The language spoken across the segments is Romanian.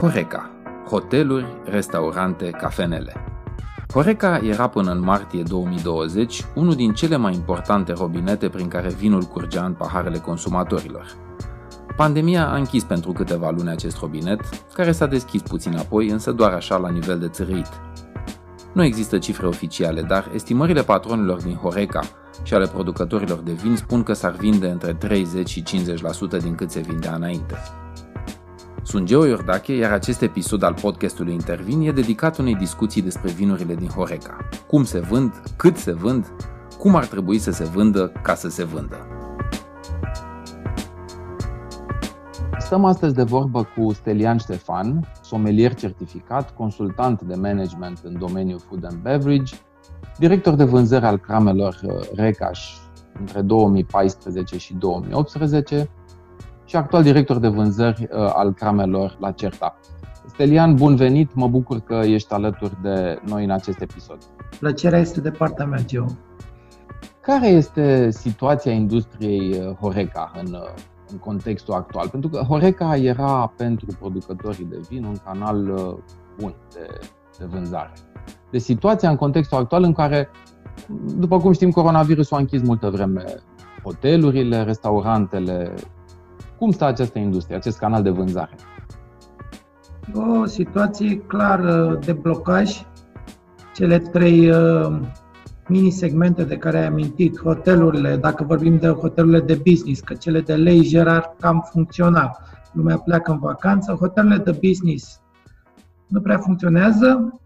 Horeca. Hoteluri, restaurante, cafenele. Horeca era până în martie 2020 unul din cele mai importante robinete prin care vinul curgea în paharele consumatorilor. Pandemia a închis pentru câteva luni acest robinet, care s-a deschis puțin apoi, însă doar așa la nivel de țărâit. Nu există cifre oficiale, dar estimările patronilor din Horeca și ale producătorilor de vin spun că s-ar vinde între 30 și 50% din cât se vindea înainte. Sunt Geo Iordache, iar acest episod al podcastului Intervin e dedicat unei discuții despre vinurile din Horeca. Cum se vând, cât se vând, cum ar trebui să se vândă ca să se vândă. Stăm astăzi de vorbă cu Stelian Ștefan, somelier certificat, consultant de management în domeniul food and beverage, director de vânzări al cramelor uh, Recaș între 2014 și 2018 și actual director de vânzări uh, al cramelor la Certa. Stelian, bun venit! Mă bucur că ești alături de noi în acest episod. Plăcerea este de partea mea, Geo. Care este situația industriei uh, Horeca în, uh, în contextul actual? Pentru că Horeca era pentru producătorii de vin un canal bun de, de vânzare. De situația în contextul actual în care, după cum știm, coronavirusul a închis multă vreme hotelurile, restaurantele, cum stă această industrie, acest canal de vânzare? O situație clară de blocaj. Cele trei uh, mini-segmente de care ai amintit, hotelurile, dacă vorbim de hotelurile de business, că cele de leisure ar cam funcționa. Lumea pleacă în vacanță, hotelurile de business nu prea funcționează.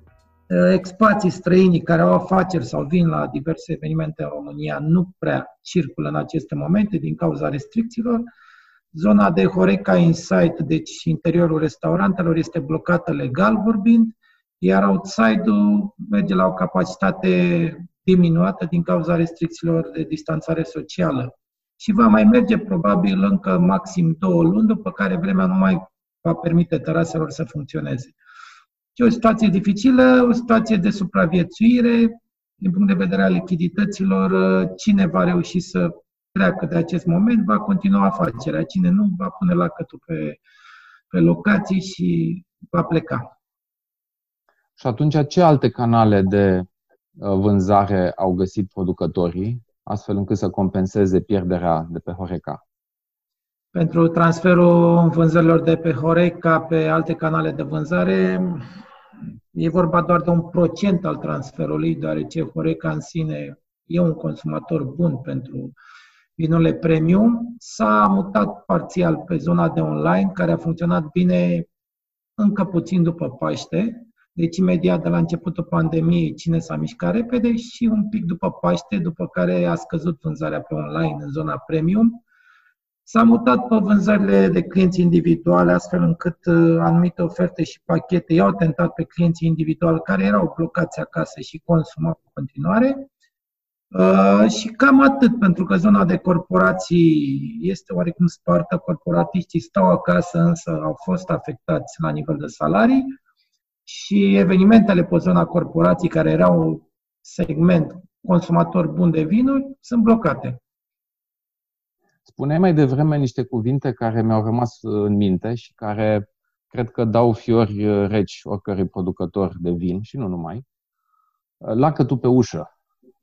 Uh, expații străini care au afaceri sau vin la diverse evenimente în România nu prea circulă în aceste momente din cauza restricțiilor Zona de Horeca Inside, deci interiorul restaurantelor, este blocată legal vorbind, iar outside-ul merge la o capacitate diminuată din cauza restricțiilor de distanțare socială. Și va mai merge probabil încă maxim două luni, după care vremea nu mai va permite teraselor să funcționeze. E o situație dificilă, o situație de supraviețuire, din punct de vedere al lichidităților, cine va reuși să treacă de acest moment, va continua afacerea. Cine nu, va pune lacătul pe, pe locații și va pleca. Și atunci, ce alte canale de uh, vânzare au găsit producătorii, astfel încât să compenseze pierderea de pe Horeca? Pentru transferul vânzărilor de pe Horeca pe alte canale de vânzare, e vorba doar de un procent al transferului, deoarece Horeca în sine e un consumator bun pentru vinurile premium, s-a mutat parțial pe zona de online, care a funcționat bine încă puțin după Paște, deci imediat de la începutul pandemiei cine s-a mișcat repede și un pic după Paște, după care a scăzut vânzarea pe online în zona premium. S-a mutat pe vânzările de clienți individuale, astfel încât uh, anumite oferte și pachete i-au tentat pe clienții individuali care erau blocați acasă și consumau în continuare. Uh, și cam atât, pentru că zona de corporații este oarecum spartă, corporatiștii stau acasă, însă au fost afectați la nivel de salarii și evenimentele pe zona corporații, care erau un segment consumator bun de vinuri, sunt blocate. Spuneai mai devreme niște cuvinte care mi-au rămas în minte și care cred că dau fiori reci oricărui producător de vin și nu numai. Lacătul pe ușă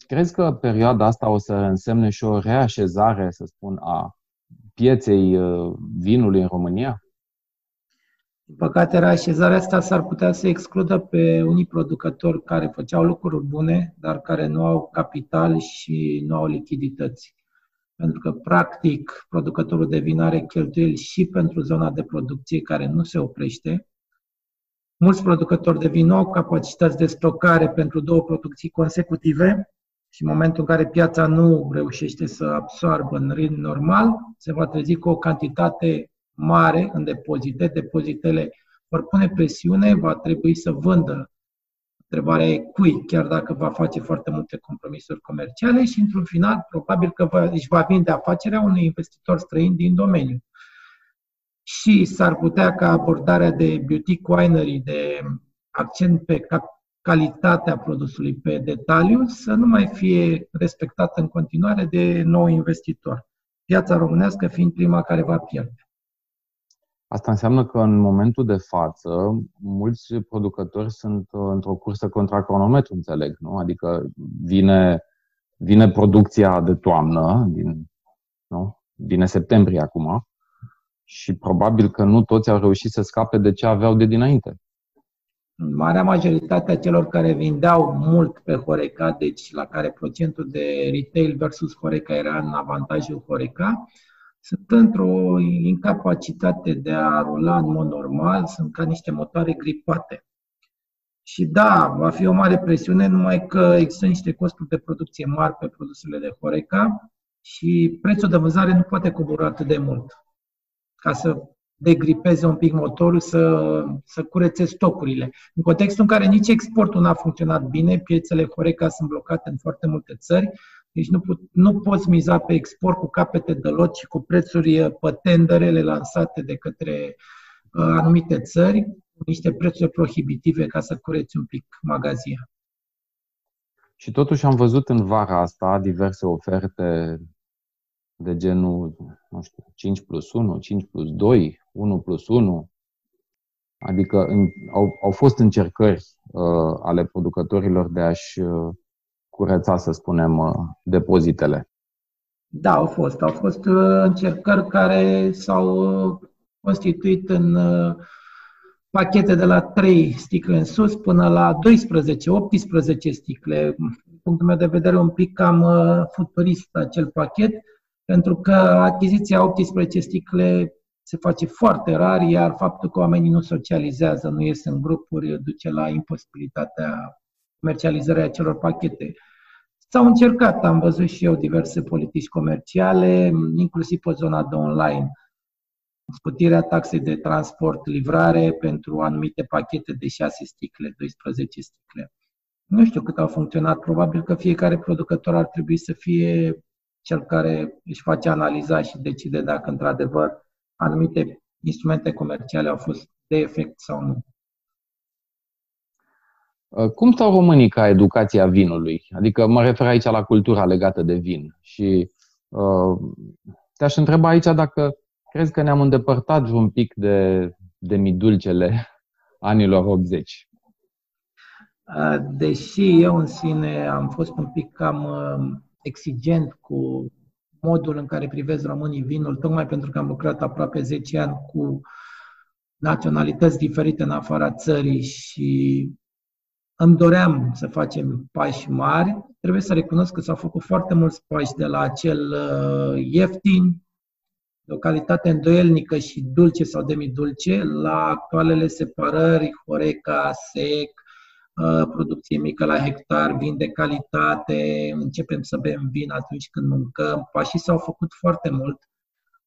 Crezi că perioada asta o să însemne și o reașezare, să spun, a pieței uh, vinului în România? Din păcate, reașezarea asta s-ar putea să excludă pe unii producători care făceau lucruri bune, dar care nu au capital și nu au lichidități. Pentru că, practic, producătorul de vin are cheltuieli și pentru zona de producție care nu se oprește. Mulți producători de vin nu au capacități de stocare pentru două producții consecutive și în momentul în care piața nu reușește să absorbă în ritm normal, se va trezi cu o cantitate mare în depozite. Depozitele vor pune presiune, va trebui să vândă. Întrebarea e cui, chiar dacă va face foarte multe compromisuri comerciale și, într-un final, probabil că va, își va vinde afacerea unui investitor străin din domeniu. Și s-ar putea ca abordarea de beauty winery, de accent pe cap- calitatea produsului pe detaliu să nu mai fie respectată în continuare de nou investitor. Piața românească fiind prima care va pierde. Asta înseamnă că în momentul de față, mulți producători sunt uh, într-o cursă contra cronometru, înțeleg, nu? Adică vine, vine producția de toamnă, din, nu? vine septembrie acum, și probabil că nu toți au reușit să scape de ce aveau de dinainte. Marea majoritate a celor care vindeau mult pe Horeca, deci la care procentul de retail versus Horeca era în avantajul Horeca, sunt într-o incapacitate de a rula în mod normal, sunt ca niște motoare gripate. Și da, va fi o mare presiune, numai că există niște costuri de producție mari pe produsele de Horeca și prețul de vânzare nu poate cobora atât de mult ca să degripeze un pic motorul, să, să curețe stocurile. În contextul în care nici exportul n-a funcționat bine, piețele Horeca sunt blocate în foarte multe țări, deci nu, put, nu poți miza pe export cu capete de lot și cu prețuri uh, pe tenderele lansate de către uh, anumite țări, niște prețuri prohibitive ca să cureți un pic magazia. Și totuși am văzut în vara asta diverse oferte de genul, nu știu, 5 plus 1, 5 plus 2, 1 plus 1. Adică în, au, au fost încercări uh, ale producătorilor de a-și uh, curăța, să spunem, uh, depozitele. Da, au fost. Au fost uh, încercări care s-au uh, constituit în uh, pachete de la 3 sticle în sus până la 12-18 sticle. Din punctul meu de vedere, un pic cam uh, futurist acel pachet pentru că achiziția 18 sticle se face foarte rar, iar faptul că oamenii nu socializează, nu ies în grupuri, duce la imposibilitatea comercializării acelor pachete. S-au încercat, am văzut și eu diverse politici comerciale, inclusiv pe zona de online. Scutirea taxei de transport, livrare pentru anumite pachete de 6 sticle, 12 sticle. Nu știu cât au funcționat, probabil că fiecare producător ar trebui să fie cel care își face analiza și decide dacă într-adevăr anumite instrumente comerciale au fost de efect sau nu. Uh, cum stau românii ca educația vinului? Adică mă refer aici la cultura legată de vin. Și uh, te-aș întreba aici dacă crezi că ne-am îndepărtat un pic de, de midulcele anilor 80. Uh, deși eu în sine am fost un pic cam uh, exigent cu modul în care privesc românii vinul, tocmai pentru că am lucrat aproape 10 ani cu naționalități diferite în afara țării și îmi doream să facem pași mari. Trebuie să recunosc că s-au făcut foarte mulți pași de la acel uh, ieftin, de o calitate îndoielnică și dulce sau demidulce, la actualele separări, Horeca, SEC, Uh, producție mică la hectar, vin de calitate, începem să bem vin atunci când mâncăm. Pașii s-au făcut foarte mult.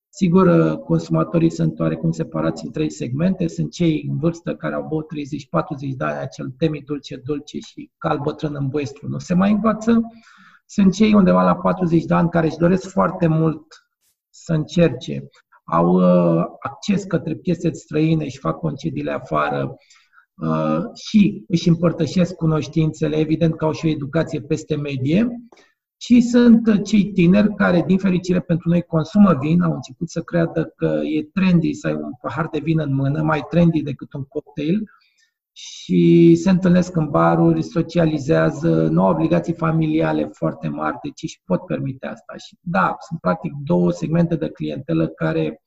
Sigur, uh, consumatorii sunt oarecum separați în trei segmente. Sunt cei în vârstă care au băut 30-40 de ani, acel temi dulce, dulce și cal bătrân în boestru. Nu se mai învață. Sunt cei undeva la 40 de ani care își doresc foarte mult să încerce. Au uh, acces către piese străine și fac concediile afară Uh, și își împărtășesc cunoștințele, evident că au și o educație peste medie, și sunt cei tineri care, din fericire pentru noi, consumă vin, au început să creadă că e trendy să ai un pahar de vin în mână, mai trendy decât un cocktail, și se întâlnesc în baruri, socializează, nu au obligații familiale foarte mari, deci își pot permite asta. Și da, sunt practic două segmente de clientelă care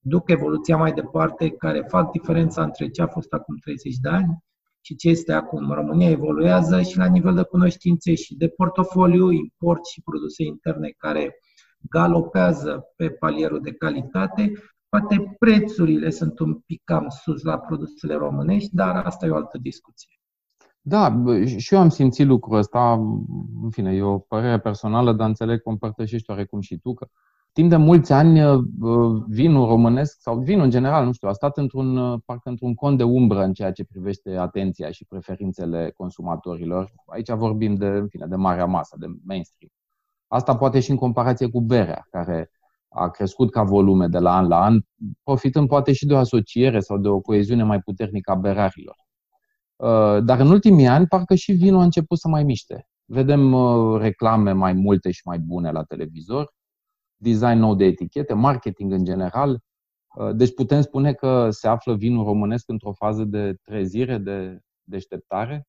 duc evoluția mai departe, care fac diferența între ce a fost acum 30 de ani și ce este acum. România evoluează și la nivel de cunoștințe și de portofoliu, import și produse interne care galopează pe palierul de calitate. Poate prețurile sunt un pic cam sus la produsele românești, dar asta e o altă discuție. Da, și eu am simțit lucrul ăsta, în fine, e o părere personală, dar înțeleg că o împărtășești oarecum și tu, că timp de mulți ani uh, vinul românesc sau vinul în general, nu știu, a stat într-un, uh, parcă într-un cont de umbră în ceea ce privește atenția și preferințele consumatorilor. Aici vorbim de, în fine, de marea masă, de mainstream. Asta poate și în comparație cu berea, care a crescut ca volume de la an la an, profitând poate și de o asociere sau de o coeziune mai puternică a berarilor. Uh, dar în ultimii ani, parcă și vinul a început să mai miște. Vedem reclame mai multe și mai bune la televizor, design nou de etichete, marketing în general. Uh, deci putem spune că se află vinul românesc într-o fază de trezire, de deșteptare?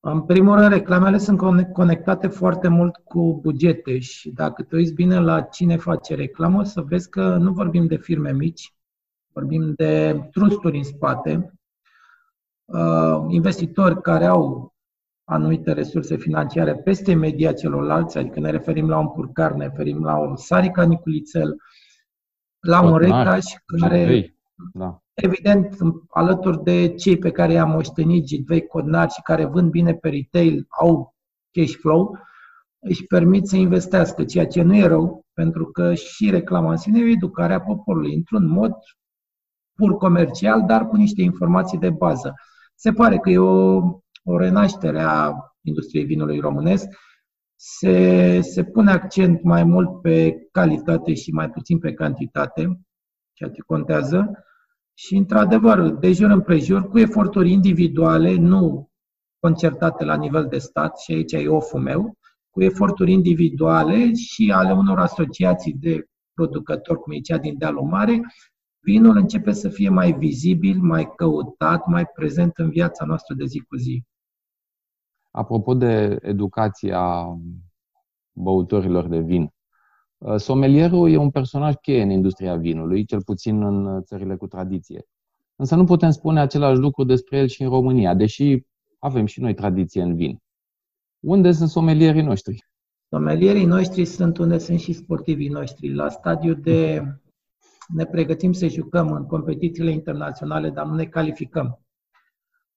În primul rând, reclamele sunt conectate foarte mult cu bugete și dacă te uiți bine la cine face reclamă, să vezi că nu vorbim de firme mici, vorbim de trusturi în spate, uh, investitori care au anumite resurse financiare peste media celorlalți, adică ne referim la un purcar, ne referim la un Sarica Niculițel, la un Recaș care, da. evident, alături de cei pe care i-am moștenit, Gidvei Codnar și care vând bine pe retail, au cash flow, își permit să investească, ceea ce nu e rău, pentru că și reclama în sine e educarea poporului, într-un mod pur comercial, dar cu niște informații de bază. Se pare că e o, o renaștere a industriei vinului românesc, se, se pune accent mai mult pe calitate și mai puțin pe cantitate, ceea ce contează. Și, într-adevăr, de jur împrejur, cu eforturi individuale, nu concertate la nivel de stat, și aici e oful meu, cu eforturi individuale și ale unor asociații de producători, cum e cea din Dealul Mare, vinul începe să fie mai vizibil, mai căutat, mai prezent în viața noastră de zi cu zi. Apropo de educația băutorilor de vin, uh, somelierul e un personaj cheie în industria vinului, cel puțin în țările cu tradiție. Însă nu putem spune același lucru despre el și în România, deși avem și noi tradiție în vin. Unde sunt somelierii noștri? Somelierii noștri sunt unde sunt și sportivii noștri, la stadiu de ne pregătim să jucăm în competițiile internaționale, dar nu ne calificăm.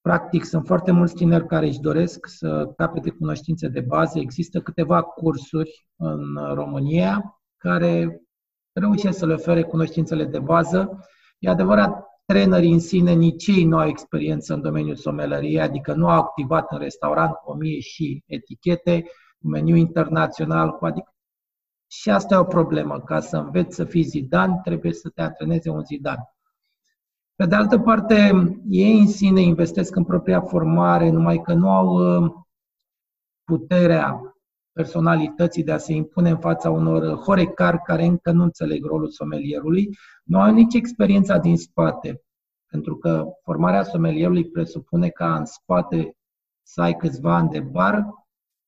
Practic, sunt foarte mulți tineri care își doresc să capete cunoștințe de bază. Există câteva cursuri în România care reușesc să le ofere cunoștințele de bază. E adevărat, trenerii în sine, nici ei nu au experiență în domeniul somelăriei, adică nu au activat în restaurant cu o mie și etichete, cu meniu internațional, cu adică și asta e o problemă. Ca să înveți să fii zidan, trebuie să te antreneze un zidan. Pe de altă parte, ei în sine investesc în propria formare, numai că nu au uh, puterea personalității de a se impune în fața unor horecari care încă nu înțeleg rolul somelierului, nu au nici experiența din spate. Pentru că formarea somelierului presupune ca în spate să ai câțiva ani de bar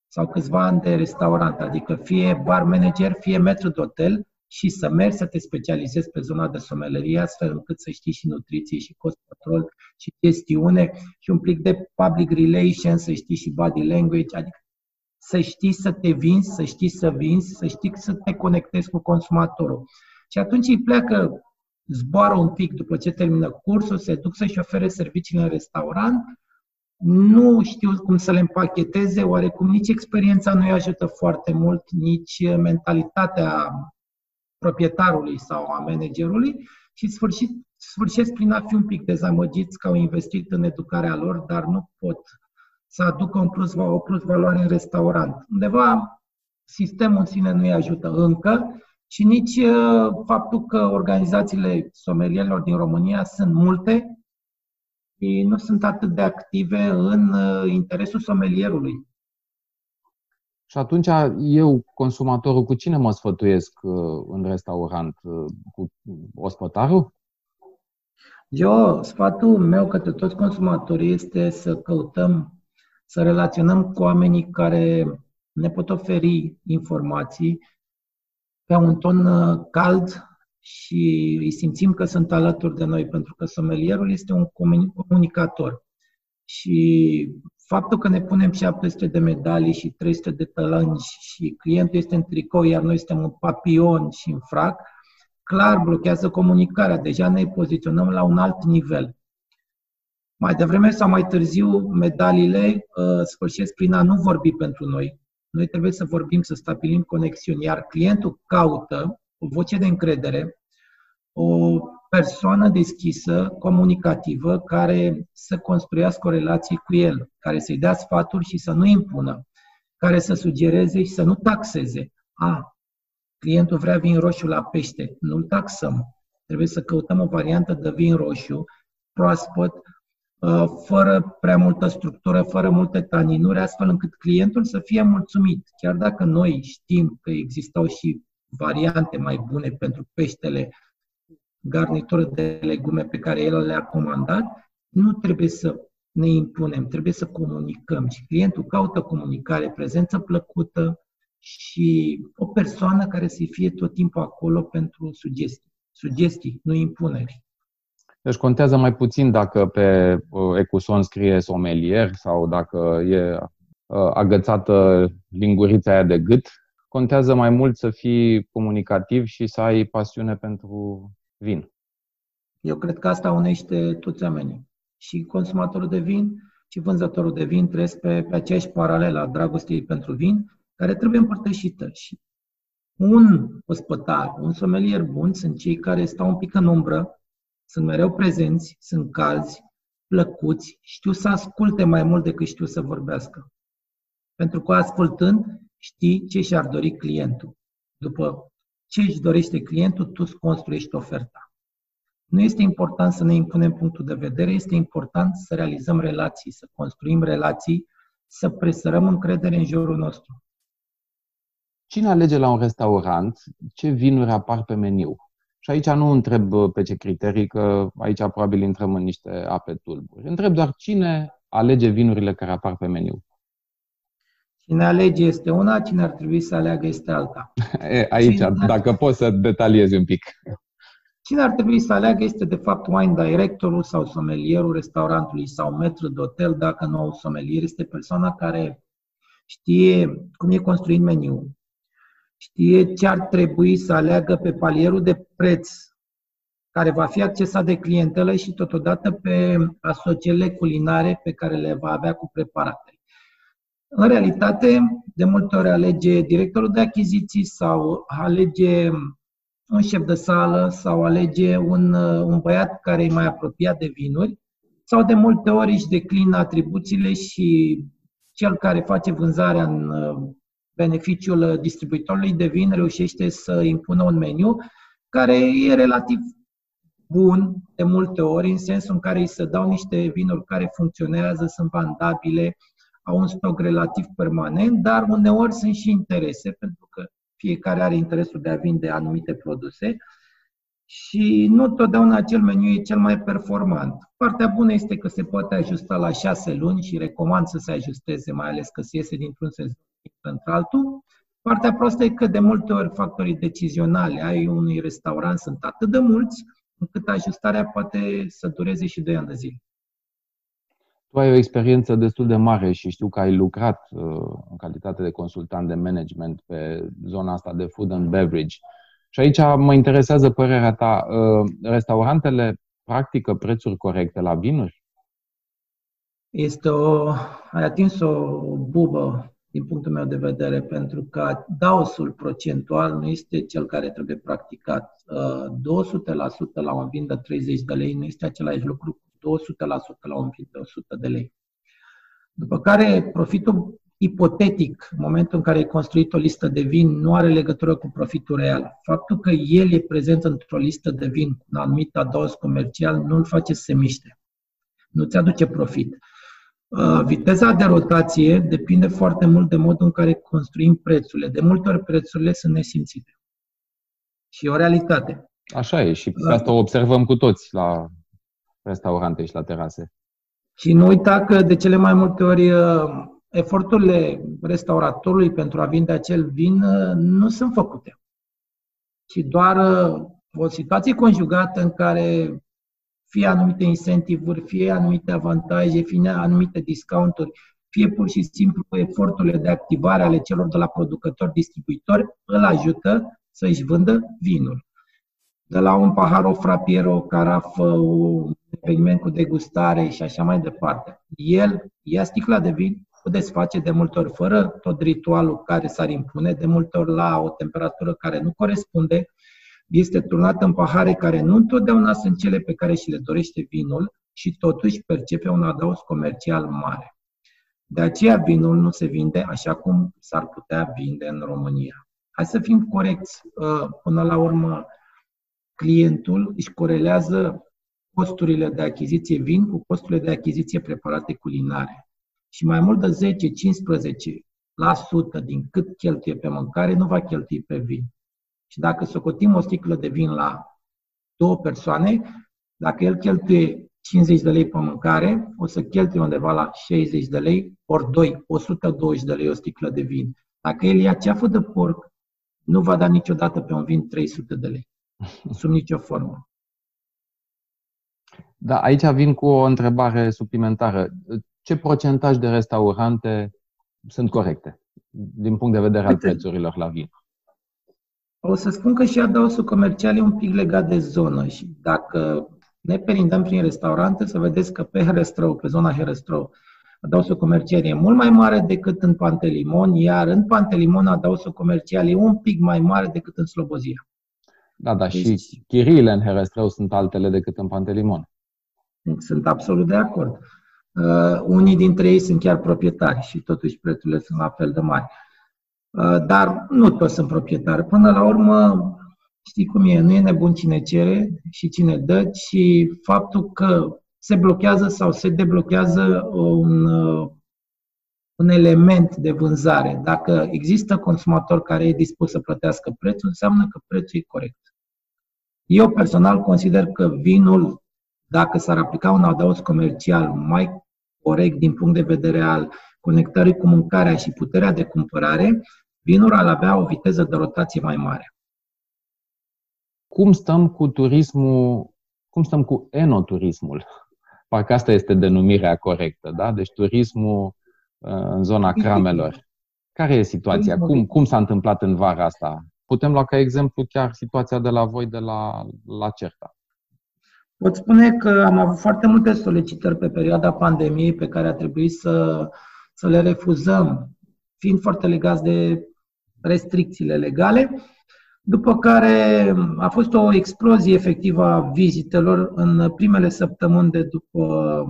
sau câțiva ani de restaurant, adică fie bar manager, fie metru de hotel, și să mergi să te specializezi pe zona de somelerie, astfel încât să știi și nutriție, și cost control, și chestiune, și un plic de public relations, să știi și body language, adică să știi să te vinzi, să știi să vinzi, să știi să te conectezi cu consumatorul. Și atunci îi pleacă, zboară un pic după ce termină cursul, se duc să-și ofere serviciile în restaurant, nu știu cum să le împacheteze, oarecum nici experiența nu îi ajută foarte mult, nici mentalitatea proprietarului sau a managerului și sfârșit, sfârșesc prin a fi un pic dezamăgiți că au investit în educarea lor, dar nu pot să aducă un plus, o plus valoare în restaurant. Undeva sistemul în sine nu îi ajută încă și nici uh, faptul că organizațiile somelierilor din România sunt multe și nu sunt atât de active în uh, interesul somelierului. Și atunci eu, consumatorul, cu cine mă sfătuiesc uh, în restaurant? Uh, cu ospătarul? Eu, sfatul meu către toți consumatorii este să căutăm, să relaționăm cu oamenii care ne pot oferi informații pe un ton uh, cald și îi simțim că sunt alături de noi, pentru că somelierul este un comunicator. Și faptul că ne punem 700 de medalii și 300 de tălângi și clientul este în tricou, iar noi suntem în papion și în frac, clar blochează comunicarea. Deja ne poziționăm la un alt nivel. Mai devreme sau mai târziu, medaliile uh, sfârșesc prin a nu vorbi pentru noi. Noi trebuie să vorbim, să stabilim conexiuni, iar clientul caută o voce de încredere, o persoană deschisă, comunicativă, care să construiască o relație cu el, care să-i dea sfaturi și să nu impună, care să sugereze și să nu taxeze. A, clientul vrea vin roșu la pește, nu-l taxăm. Trebuie să căutăm o variantă de vin roșu, proaspăt, uh, fără prea multă structură, fără multe taninuri, astfel încât clientul să fie mulțumit. Chiar dacă noi știm că existau și variante mai bune pentru peștele garnitură de legume pe care el le-a comandat, nu trebuie să ne impunem, trebuie să comunicăm și clientul caută comunicare, prezență plăcută și o persoană care să fie tot timpul acolo pentru sugestii. Sugestii, nu impuneri. Deci contează mai puțin dacă pe uh, ecuson scrie somelier sau dacă e uh, agățată lingurița aia de gât. Contează mai mult să fii comunicativ și să ai pasiune pentru vin. Eu cred că asta unește toți oamenii. Și consumatorul de vin și vânzătorul de vin trăiesc pe, pe aceeași paralelă a dragostei pentru vin, care trebuie împărtășită. Și un ospătar, un somelier bun sunt cei care stau un pic în umbră, sunt mereu prezenți, sunt calzi, plăcuți, știu să asculte mai mult decât știu să vorbească. Pentru că ascultând, știi ce și-ar dori clientul. După ce își dorește clientul, tu îți construiești oferta. Nu este important să ne impunem punctul de vedere, este important să realizăm relații, să construim relații, să presărăm încredere în jurul nostru. Cine alege la un restaurant ce vinuri apar pe meniu? Și aici nu întreb pe ce criterii, că aici probabil intrăm în niște ape tulburi. Întreb doar cine alege vinurile care apar pe meniu. Cine alege este una, cine ar trebui să aleagă este alta. E, aici, cine dacă poți să detaliezi un pic. Cine ar trebui să aleagă este de fapt wine directorul sau somelierul restaurantului sau metru de hotel, dacă nu au somelier, este persoana care știe cum e construit meniul, știe ce ar trebui să aleagă pe palierul de preț care va fi accesat de clientelă și totodată pe asocierile culinare pe care le va avea cu preparatele. În realitate, de multe ori alege directorul de achiziții sau alege un șef de sală sau alege un, un băiat care e mai apropiat de vinuri sau de multe ori își declină atribuțiile și cel care face vânzarea în beneficiul distribuitorului de vin reușește să impună un meniu care e relativ bun de multe ori, în sensul în care îi se dau niște vinuri care funcționează, sunt vandabile, au un stoc relativ permanent, dar uneori sunt și interese, pentru că fiecare are interesul de a vinde anumite produse și nu totdeauna acel meniu e cel mai performant. Partea bună este că se poate ajusta la șase luni și recomand să se ajusteze, mai ales că se iese dintr-un sezon într-altul. Partea proastă e că de multe ori factorii decizionali ai unui restaurant sunt atât de mulți, încât ajustarea poate să dureze și 2 ani de zile. Tu ai o experiență destul de mare și știu că ai lucrat uh, în calitate de consultant de management pe zona asta de food and beverage. Și aici mă interesează părerea ta. Uh, restaurantele practică prețuri corecte la vinuri? Este o... ai atins o bubă din punctul meu de vedere, pentru că daosul procentual nu este cel care trebuie practicat. 200% uh, la un vin de 30 de lei nu este același lucru cu 200% la un vin de 100 de lei. După care profitul ipotetic, în momentul în care ai construit o listă de vin, nu are legătură cu profitul real. Faptul că el e prezent într-o listă de vin cu un anumit adaos comercial nu îl face să se miște. Nu ți aduce profit. Uh, viteza de rotație depinde foarte mult de modul în care construim prețurile. De multe ori prețurile sunt nesimțite. Și e o realitate. Așa e și pe asta o observăm cu toți la restaurante și la terase. Și nu uita că de cele mai multe ori uh, eforturile restauratorului pentru a vinde acel vin uh, nu sunt făcute. Și doar o situație conjugată în care fie anumite incentivuri, fie anumite avantaje, fie anumite discounturi, fie pur și simplu eforturile de activare ale celor de la producători, distribuitori, îl ajută să își vândă vinul. De la un pahar, o frapieră, o carafă, un eveniment cu degustare și așa mai departe. El ia sticla de vin, o desface de multe ori fără tot ritualul care s-ar impune, de multe ori la o temperatură care nu corespunde, este turnat în pahare care nu întotdeauna sunt cele pe care și le dorește vinul și totuși percepe un adaos comercial mare. De aceea vinul nu se vinde așa cum s-ar putea vinde în România. Hai să fim corecți. Uh, până la urmă, clientul își corelează costurile de achiziție vin cu costurile de achiziție preparate culinare. Și mai mult de 10-15% din cât cheltuie pe mâncare nu va cheltui pe vin. Și dacă socotim o sticlă de vin la două persoane, dacă el cheltuie 50 de lei pe mâncare, o să cheltuie undeva la 60 de lei, ori 2, 120 de lei o sticlă de vin. Dacă el ia ceafă de porc, nu va da niciodată pe un vin 300 de lei, sub nicio formă. Da, aici vin cu o întrebare suplimentară. Ce procentaj de restaurante sunt corecte din punct de vedere al prețurilor la vin? O să spun că și adausul comercial e un pic legat de zonă și dacă ne perindăm prin restaurante, să vedeți că pe Herăstrău, pe zona Herăstrău, adausul comercial e mult mai mare decât în Pantelimon, iar în Pantelimon adausul comercial e un pic mai mare decât în Slobozia. Da, da, deci, și chiriile în Herăstrău sunt altele decât în Pantelimon. Sunt absolut de acord. Uh, unii dintre ei sunt chiar proprietari și totuși prețurile sunt la fel de mari. Uh, dar nu toți sunt proprietari. Până la urmă, știi cum e, nu e nebun cine cere și cine dă, și faptul că se blochează sau se deblochează un, uh, un element de vânzare. Dacă există consumator care e dispus să plătească prețul, înseamnă că prețul e corect. Eu personal consider că vinul, dacă s-ar aplica un adaos comercial mai corect din punct de vedere al conectării cu mâncarea și puterea de cumpărare, vinul ar avea o viteză de rotație mai mare. Cum stăm cu turismul, cum stăm cu enoturismul? Parcă asta este denumirea corectă, da? Deci turismul uh, în zona cramelor. Care e situația? Cum, cum s-a întâmplat în vara asta? Putem lua ca exemplu chiar situația de la voi, de la, la Certa. Pot spune că am avut foarte multe solicitări pe perioada pandemiei pe care a trebuit să, să le refuzăm, fiind foarte legați de restricțiile legale, după care a fost o explozie efectivă a vizitelor în primele săptămâni de după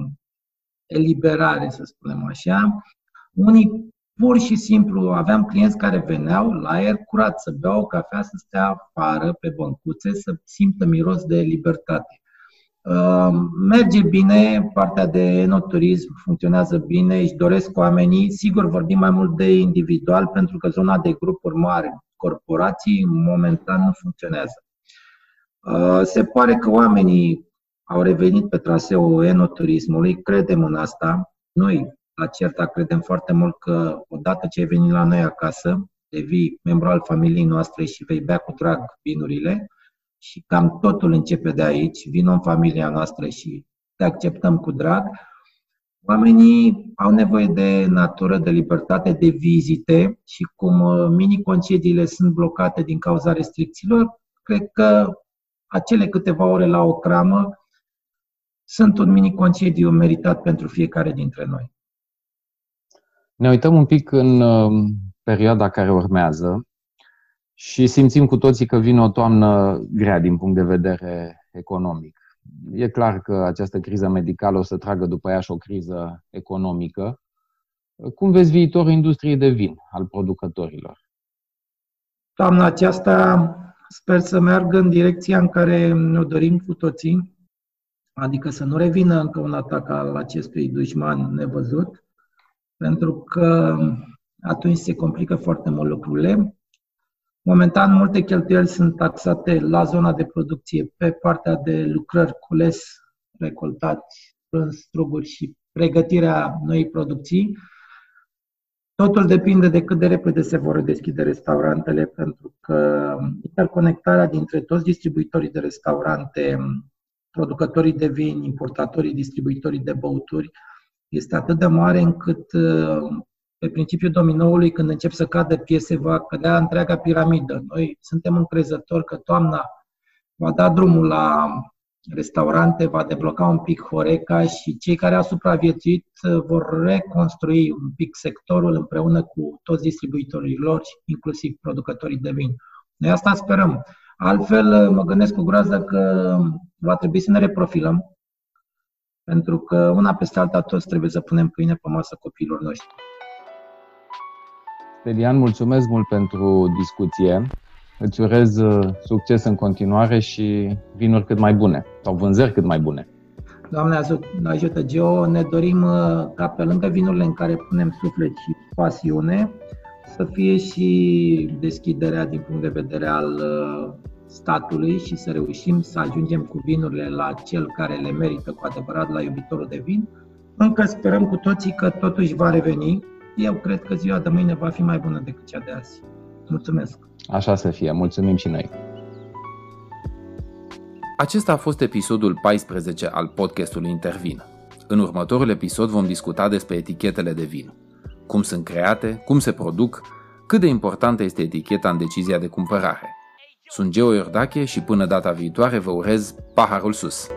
eliberare, să spunem așa. Unii pur și simplu aveam clienți care veneau la aer curat să beau o cafea, să stea afară pe băncuțe, să simtă miros de libertate. Merge bine, partea de enoturism funcționează bine, își doresc oamenii. Sigur, vorbim mai mult de individual, pentru că zona de grupuri mari, corporații, momentan nu funcționează. Se pare că oamenii au revenit pe traseul enoturismului, credem în asta. Noi, la CERTA, credem foarte mult că odată ce ai venit la noi acasă, devii membru al familiei noastre și vei bea cu drag vinurile, și cam totul începe de aici, vin în familia noastră și te acceptăm cu drag. Oamenii au nevoie de natură, de libertate, de vizite și cum uh, mini-concediile sunt blocate din cauza restricțiilor, cred că acele câteva ore la o cramă sunt un mini-concediu meritat pentru fiecare dintre noi. Ne uităm un pic în uh, perioada care urmează și simțim cu toții că vine o toamnă grea din punct de vedere economic. E clar că această criză medicală o să tragă după ea și o criză economică. Cum vezi viitorul industriei de vin al producătorilor? Toamna aceasta sper să meargă în direcția în care ne-o dorim cu toții, adică să nu revină încă un atac al acestui dușman nevăzut, pentru că atunci se complică foarte mult lucrurile. Momentan, multe cheltuieli sunt taxate la zona de producție pe partea de lucrări, cules, recoltat, prânz, struguri și pregătirea noii producții. Totul depinde de cât de repede se vor deschide restaurantele, pentru că interconectarea dintre toți distribuitorii de restaurante, producătorii de vin, importatorii, distribuitorii de băuturi, este atât de mare încât pe principiul dominoului, când încep să cadă piese, va cădea întreaga piramidă. Noi suntem încrezători că toamna va da drumul la restaurante, va debloca un pic Horeca și cei care au supraviețuit vor reconstrui un pic sectorul împreună cu toți distribuitorii lor, inclusiv producătorii de vin. Noi asta sperăm. Altfel, mă gândesc cu groază că va trebui să ne reprofilăm, pentru că una peste alta toți trebuie să punem pâine pe masă copiilor noștri. Stelian, mulțumesc mult pentru discuție. Îți urez uh, succes în continuare și vinuri cât mai bune sau vânzări cât mai bune. Doamne ajută, Geo, ne dorim uh, ca pe lângă vinurile în care punem suflet și pasiune, să fie și deschiderea din punct de vedere al uh, statului și să reușim să ajungem cu vinurile la cel care le merită cu adevărat, la iubitorul de vin. Încă sperăm cu toții că totuși va reveni. Eu cred că ziua de mâine va fi mai bună decât cea de azi. Mulțumesc! Așa să fie. Mulțumim și noi! Acesta a fost episodul 14 al podcastului Intervin. În următorul episod vom discuta despre etichetele de vin. Cum sunt create, cum se produc, cât de importantă este eticheta în decizia de cumpărare. Sunt Geo Iordache și până data viitoare vă urez paharul sus!